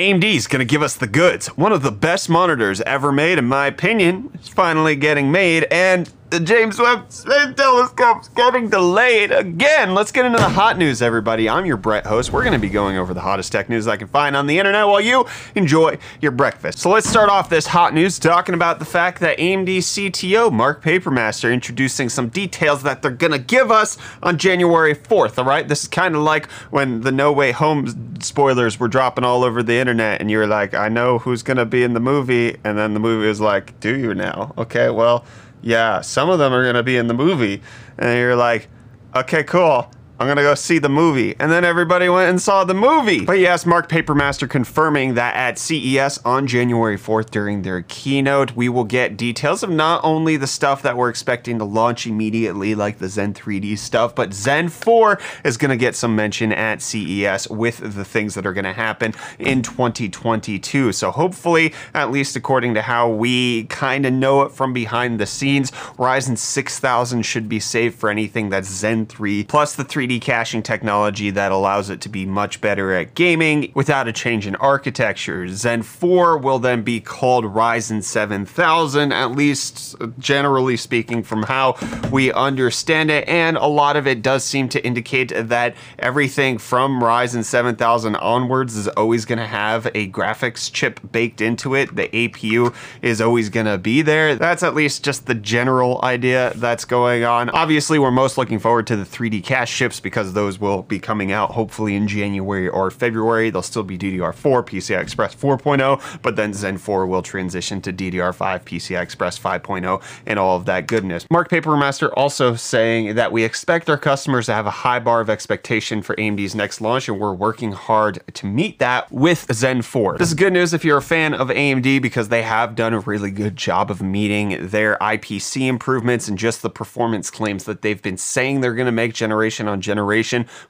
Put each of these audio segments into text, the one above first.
AMD's gonna give us the goods. One of the best monitors ever made, in my opinion, is finally getting made, and the James Webb Space Telescope's getting delayed again. Let's get into the hot news, everybody. I'm your Brett host. We're going to be going over the hottest tech news I can find on the internet while you enjoy your breakfast. So let's start off this hot news talking about the fact that AMD CTO Mark Papermaster introducing some details that they're going to give us on January 4th. All right, this is kind of like when the No Way Home spoilers were dropping all over the internet, and you were like, "I know who's going to be in the movie," and then the movie was like, "Do you now?" Okay, well yeah, some of them are going to be in the movie. And you're like, okay, cool. I'm gonna go see the movie. And then everybody went and saw the movie. But yes, Mark Papermaster confirming that at CES on January 4th during their keynote, we will get details of not only the stuff that we're expecting to launch immediately, like the Zen 3D stuff, but Zen 4 is gonna get some mention at CES with the things that are gonna happen in 2022. So hopefully, at least according to how we kind of know it from behind the scenes, Ryzen 6000 should be safe for anything that's Zen 3 plus the 3D 3D caching technology that allows it to be much better at gaming without a change in architecture. Zen 4 will then be called Ryzen 7000, at least generally speaking, from how we understand it. And a lot of it does seem to indicate that everything from Ryzen 7000 onwards is always going to have a graphics chip baked into it. The APU is always going to be there. That's at least just the general idea that's going on. Obviously, we're most looking forward to the 3D cache chips because those will be coming out hopefully in January or February. They'll still be DDR4, PCI Express 4.0, but then Zen 4 will transition to DDR5, PCI Express 5.0, and all of that goodness. Mark Papermaster also saying that we expect our customers to have a high bar of expectation for AMD's next launch, and we're working hard to meet that with Zen 4. This is good news if you're a fan of AMD because they have done a really good job of meeting their IPC improvements and just the performance claims that they've been saying they're going to make generation on generation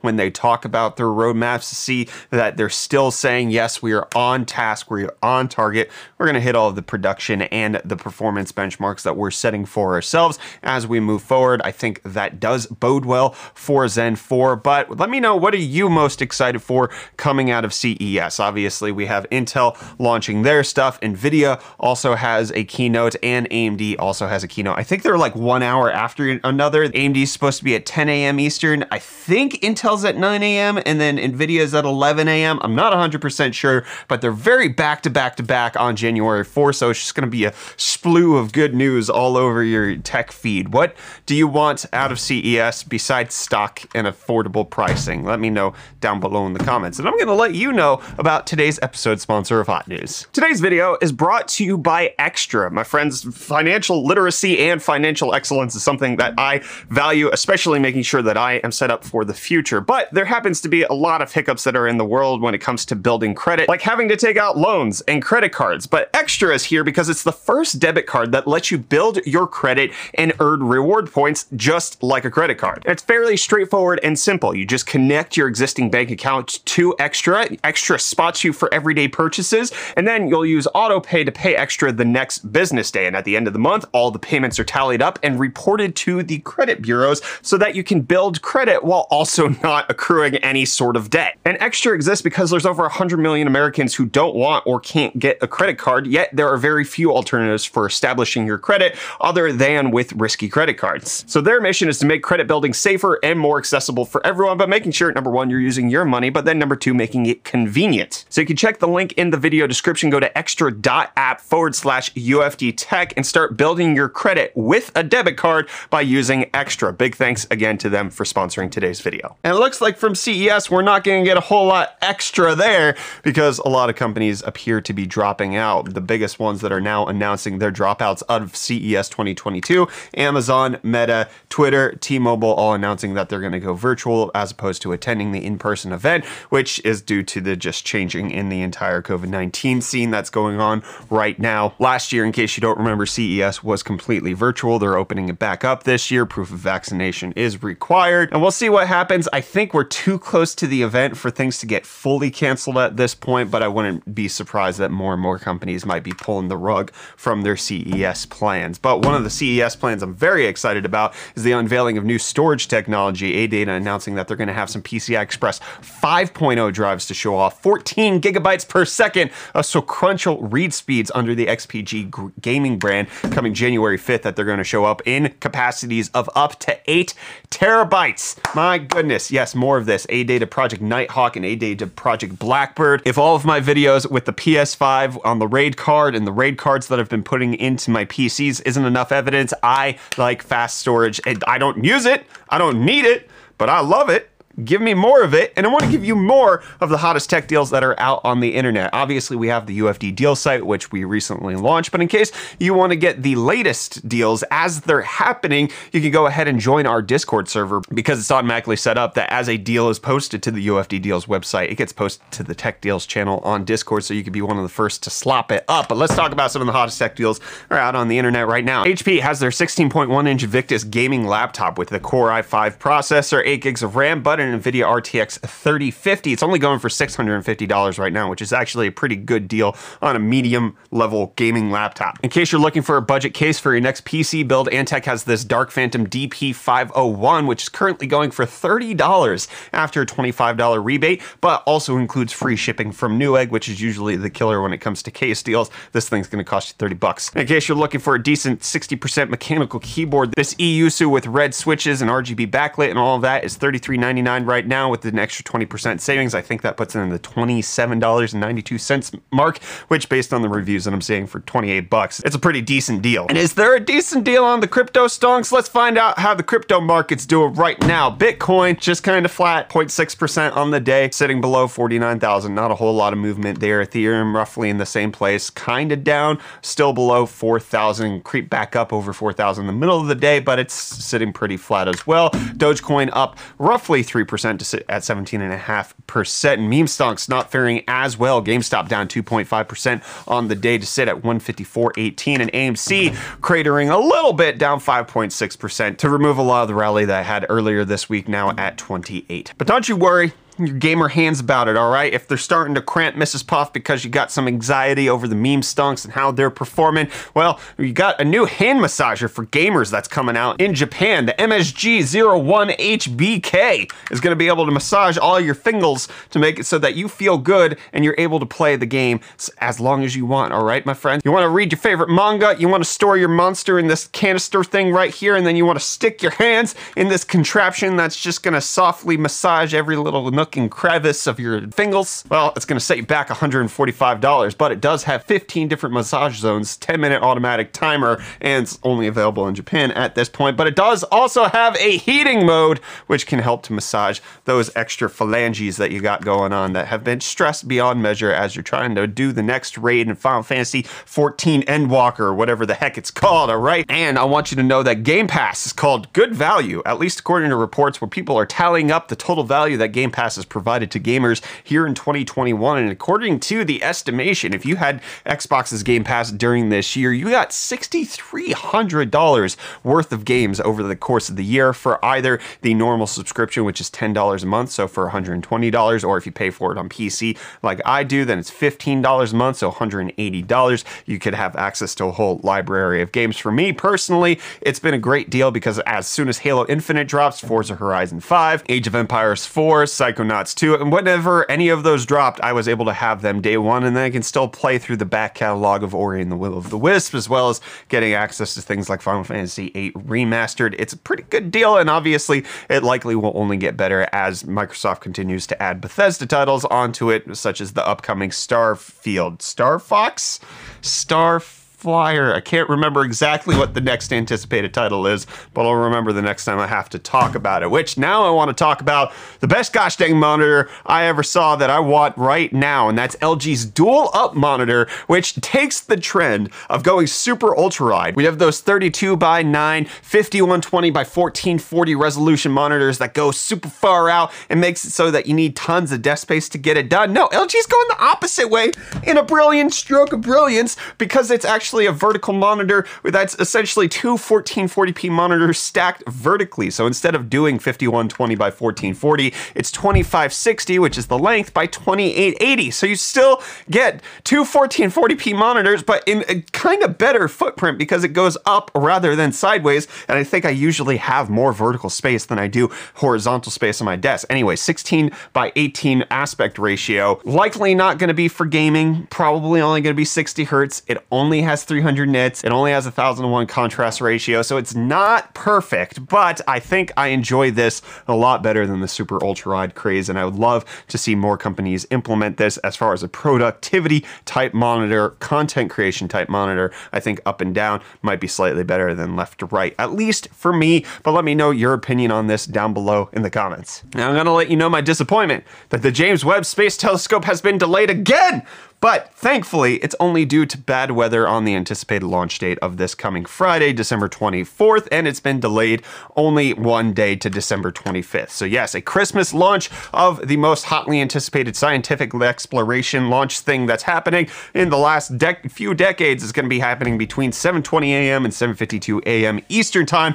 when they talk about their roadmaps to see that they're still saying, yes, we are on task, we are on target. We're going to hit all of the production and the performance benchmarks that we're setting for ourselves as we move forward. I think that does bode well for Zen 4. But let me know what are you most excited for coming out of CES? Obviously, we have Intel launching their stuff. NVIDIA also has a keynote, and AMD also has a keynote. I think they're like one hour after another. AMD is supposed to be at 10 a.m. Eastern. I think Intel's at 9 a.m. and then Nvidia's at 11 a.m. I'm not 100% sure, but they're very back to back to back on January 4th. So it's just going to be a slew of good news all over your tech feed. What do you want out of CES besides stock and affordable pricing? Let me know down below in the comments. And I'm going to let you know about today's episode sponsor of Hot News. Today's video is brought to you by Extra. My friends, financial literacy and financial excellence is something that I value, especially making sure that I am set up for the future. But there happens to be a lot of hiccups that are in the world when it comes to building credit, like having to take out loans and credit cards. But Extra is here because it's the first debit card that lets you build your credit and earn reward points just like a credit card. It's fairly straightforward and simple. You just connect your existing bank account to Extra. Extra spots you for everyday purchases, and then you'll use AutoPay to pay Extra the next business day. And at the end of the month, all the payments are tallied up and reported to the credit bureaus so that you can build credit while also not accruing any sort of debt. And Extra exists because there's over 100 million Americans who don't want or can't get a credit card, yet there are very few alternatives for establishing your credit other than with risky credit cards. So their mission is to make credit building safer and more accessible for everyone, but making sure, number one, you're using your money, but then number two, making it convenient. So you can check the link in the video description, go to extra.app forward slash UFD tech and start building your credit with a debit card by using Extra. Big thanks again to them for sponsoring today's video. And it looks like from CES, we're not going to get a whole lot extra there because a lot of companies appear to be dropping out. The biggest ones that are now announcing their dropouts out of CES 2022, Amazon, Meta, Twitter, T-Mobile, all announcing that they're going to go virtual as opposed to attending the in-person event, which is due to the just changing in the entire COVID-19 scene that's going on right now. Last year, in case you don't remember, CES was completely virtual. They're opening it back up this year. Proof of vaccination is required. And we'll see what happens. I think we're too close to the event for things to get fully canceled at this point, but I wouldn't be surprised that more and more companies might be pulling the rug from their CES plans. But one of the CES plans I'm very excited about is the unveiling of new storage technology. ADATA announcing that they're going to have some PCI Express 5.0 drives to show off 14 gigabytes per second of sequential read speeds under the XPG gaming brand coming January 5th that they're going to show up in capacities of up to 8 terabytes. My goodness. Yes, more of this. ADATA Project Nighthawk and ADATA Project Blackbird. If all of my videos with the PS5 on the RAID card and the RAID cards that I've been putting into my PCs isn't enough evidence, I like fast storage and I don't use it. I don't need it, but I love it give me more of it, and I want to give you more of the hottest tech deals that are out on the internet. Obviously, we have the UFD deal site, which we recently launched, but in case you want to get the latest deals as they're happening, you can go ahead and join our Discord server because it's automatically set up that as a deal is posted to the UFD deals website, it gets posted to the tech deals channel on Discord, so you can be one of the first to slop it up. But let's talk about some of the hottest tech deals are out on the internet right now. HP has their 16.1 inch Victus gaming laptop with the Core i5 processor, 8 gigs of RAM, but an NVIDIA RTX 3050. It's only going for $650 right now, which is actually a pretty good deal on a medium level gaming laptop. In case you're looking for a budget case for your next PC build, Antec has this Dark Phantom DP501, which is currently going for $30 after a $25 rebate, but also includes free shipping from Newegg, which is usually the killer when it comes to case deals. This thing's going to cost you 30 bucks. In case you're looking for a decent 60% mechanical keyboard, this EUSU with red switches and RGB backlit and all of that is $33.99 right now with an extra 20% savings. I think that puts it in the $27.92 mark, which based on the reviews that I'm seeing for 28 bucks, it's a pretty decent deal. And is there a decent deal on the crypto stonks? Let's find out how the crypto market's doing right now. Bitcoin just kind of flat, 0.6% on the day, sitting below 49,000. Not a whole lot of movement there. Ethereum roughly in the same place, kind of down, still below 4,000, creep back up over 4,000 in the middle of the day, but it's sitting pretty flat as well. Dogecoin up roughly 3% to sit at 17.5%. And meme stocks not faring as well. GameStop down 2.5% on the day to sit at 154.18. And AMC cratering a little bit, down 5.6% to remove a lot of the rally that I had earlier this week, now at 28. But don't you worry, your gamer hands about it, all right? If they're starting to cramp Mrs. Puff because you got some anxiety over the meme stonks and how they're performing, well, you got a new hand massager for gamers that's coming out in Japan. The MSG01HBK is going to be able to massage all your fingers to make it so that you feel good and you're able to play the game as long as you want, all right, my friend? You want to read your favorite manga, you want to store your monster in this canister thing right here, and then you want to stick your hands in this contraption that's just going to softly massage every little nook and crevice of your fingers, well, it's to set you back $145, but it does have 15 different massage zones, 10 minute automatic timer, and it's only available in Japan at this point. But it does also have a heating mode, which can help to massage those extra phalanges that you got going on that have been stressed beyond measure as you're trying to do the next raid in Final Fantasy 14 Endwalker, or whatever the heck it's called, all right? And I want you to know that Game Pass is called good value, at least according to reports where people are tallying up the total value that Game Pass is provided to gamers here in 2021. And according to the estimation, if you had Xbox's Game Pass during this year, you got $6,300 worth of games over the course of the year for either the normal subscription, which is $10 a month, so for $120, or if you pay for it on PC like I do, then it's $15 a month, so $180. You could have access to a whole library of games. For me personally, it's been a great deal because as soon as Halo Infinite drops, Forza Horizon 5, Age of Empires 4, Psychonauts 2, and whenever any of those dropped, I was able to have them day one, and then I can still play through the back catalog of Ori and the Will of the Wisp, as well as getting access to things like Final Fantasy VIII Remastered. It's a pretty good deal, and obviously, it likely will only get better as Microsoft continues to add Bethesda titles onto it, such as the upcoming Starfield. Star Fox? Star Flyer. I can't remember exactly what the next anticipated title is, but I'll remember the next time I have to talk about it. Which now I want to talk about the best gosh dang monitor I ever saw that I want right now, and that's LG's dual up monitor, which takes the trend of going super ultra wide. We have those 32 by 9, 5120 by 1440 resolution monitors that go super far out and makes it so that you need tons of desk space to get it done. No, LG's going the opposite way in a brilliant stroke of brilliance because it's actually actually a vertical monitor that's essentially two 1440p monitors stacked vertically. So instead of doing 5120 by 1440, it's 2560, which is the length, by 2880. So you still get two 1440p monitors, but in a kind of better footprint because it goes up rather than sideways. And I think I usually have more vertical space than I do horizontal space on my desk. Anyway, 16 by 18 aspect ratio. Likely not going to be for gaming, probably only going to be 60 hertz. It only has 300 nits. It only has a 1001 contrast ratio, so it's not perfect, but I think I enjoy this a lot better than the super ultra wide craze, and I would love to see more companies implement this as far as a productivity type monitor, content creation type monitor. I think up and down might be slightly better than left to right, at least for me, but let me know your opinion on this down below in the comments. Now I'm gonna let you know my disappointment that the James Webb Space Telescope has been delayed again but thankfully, it's only due to bad weather on the anticipated launch date of this coming Friday, December 24th, and it's been delayed only one day to December 25th. So, yes, a Christmas launch of the most hotly anticipated scientific exploration launch thing that's happening in the last few decades is going to be happening between 7:20 a.m. and 7:52 a.m. Eastern Time,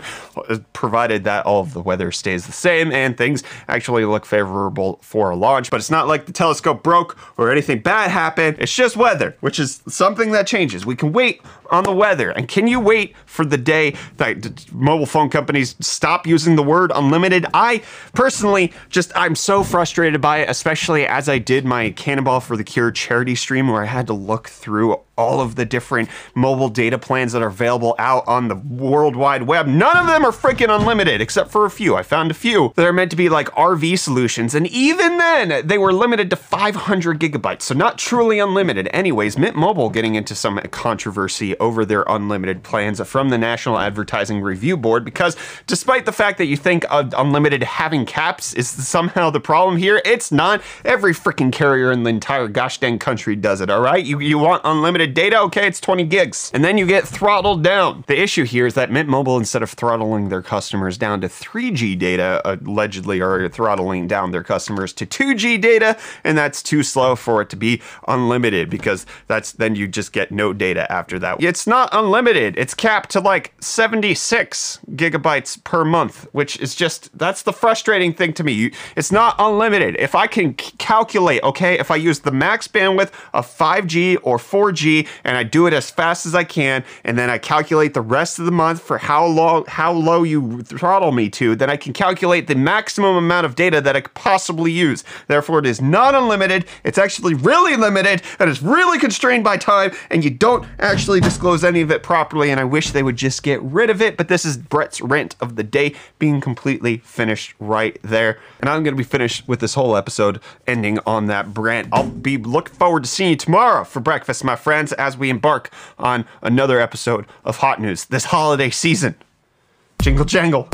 provided that all of the weather stays the same and things actually look favorable for a launch. But it's not like the telescope broke or anything bad happened. It's just weather, which is something that changes. We can wait on the weather. And can you wait for the day that mobile phone companies stop using the word unlimited? I personally just, I'm so frustrated by it, especially as I did my Cannonball for the Cure charity stream where I had to look through all of the different mobile data plans that are available out on the World Wide Web. None of them are freaking unlimited, except for a few. I found a few that are meant to be like RV solutions. And even then, they were limited to 500 gigabytes. So not truly unlimited. Anyways, Mint Mobile getting into some controversy over their unlimited plans from the National Advertising Review Board because despite the fact that you think unlimited having caps is somehow the problem here, it's not. Every freaking carrier in the entire gosh dang country does it, all right? You, you want unlimited data? Okay, it's 20 gigs. And then you get throttled down. The issue here is that Mint Mobile, instead of throttling their customers down to 3G data, allegedly are throttling down their customers to 2G data, and that's too slow for it to be unlimited because that's then you just get no data after that. It's not unlimited. It's capped to like 76 gigabytes per month, which is just, that's the frustrating thing to me. It's not unlimited. If I can calculate, okay, if I use the max bandwidth of 5G or 4G and I do it as fast as I can, and then I calculate the rest of the month for how long, how low you throttle me to, then I can calculate the maximum amount of data that I could possibly use. Therefore, it is not unlimited. It's actually really limited and it's really constrained by time, and you don't actually disclose any of it properly, and I wish they would just get rid of it. But this is Brett's rant of the day being completely finished right there. And I'm going to be finished with this whole episode ending on that brand. I'll be looking forward to seeing you tomorrow for breakfast, my friends, as we embark on another episode of Hot News this holiday season. Jingle jangle.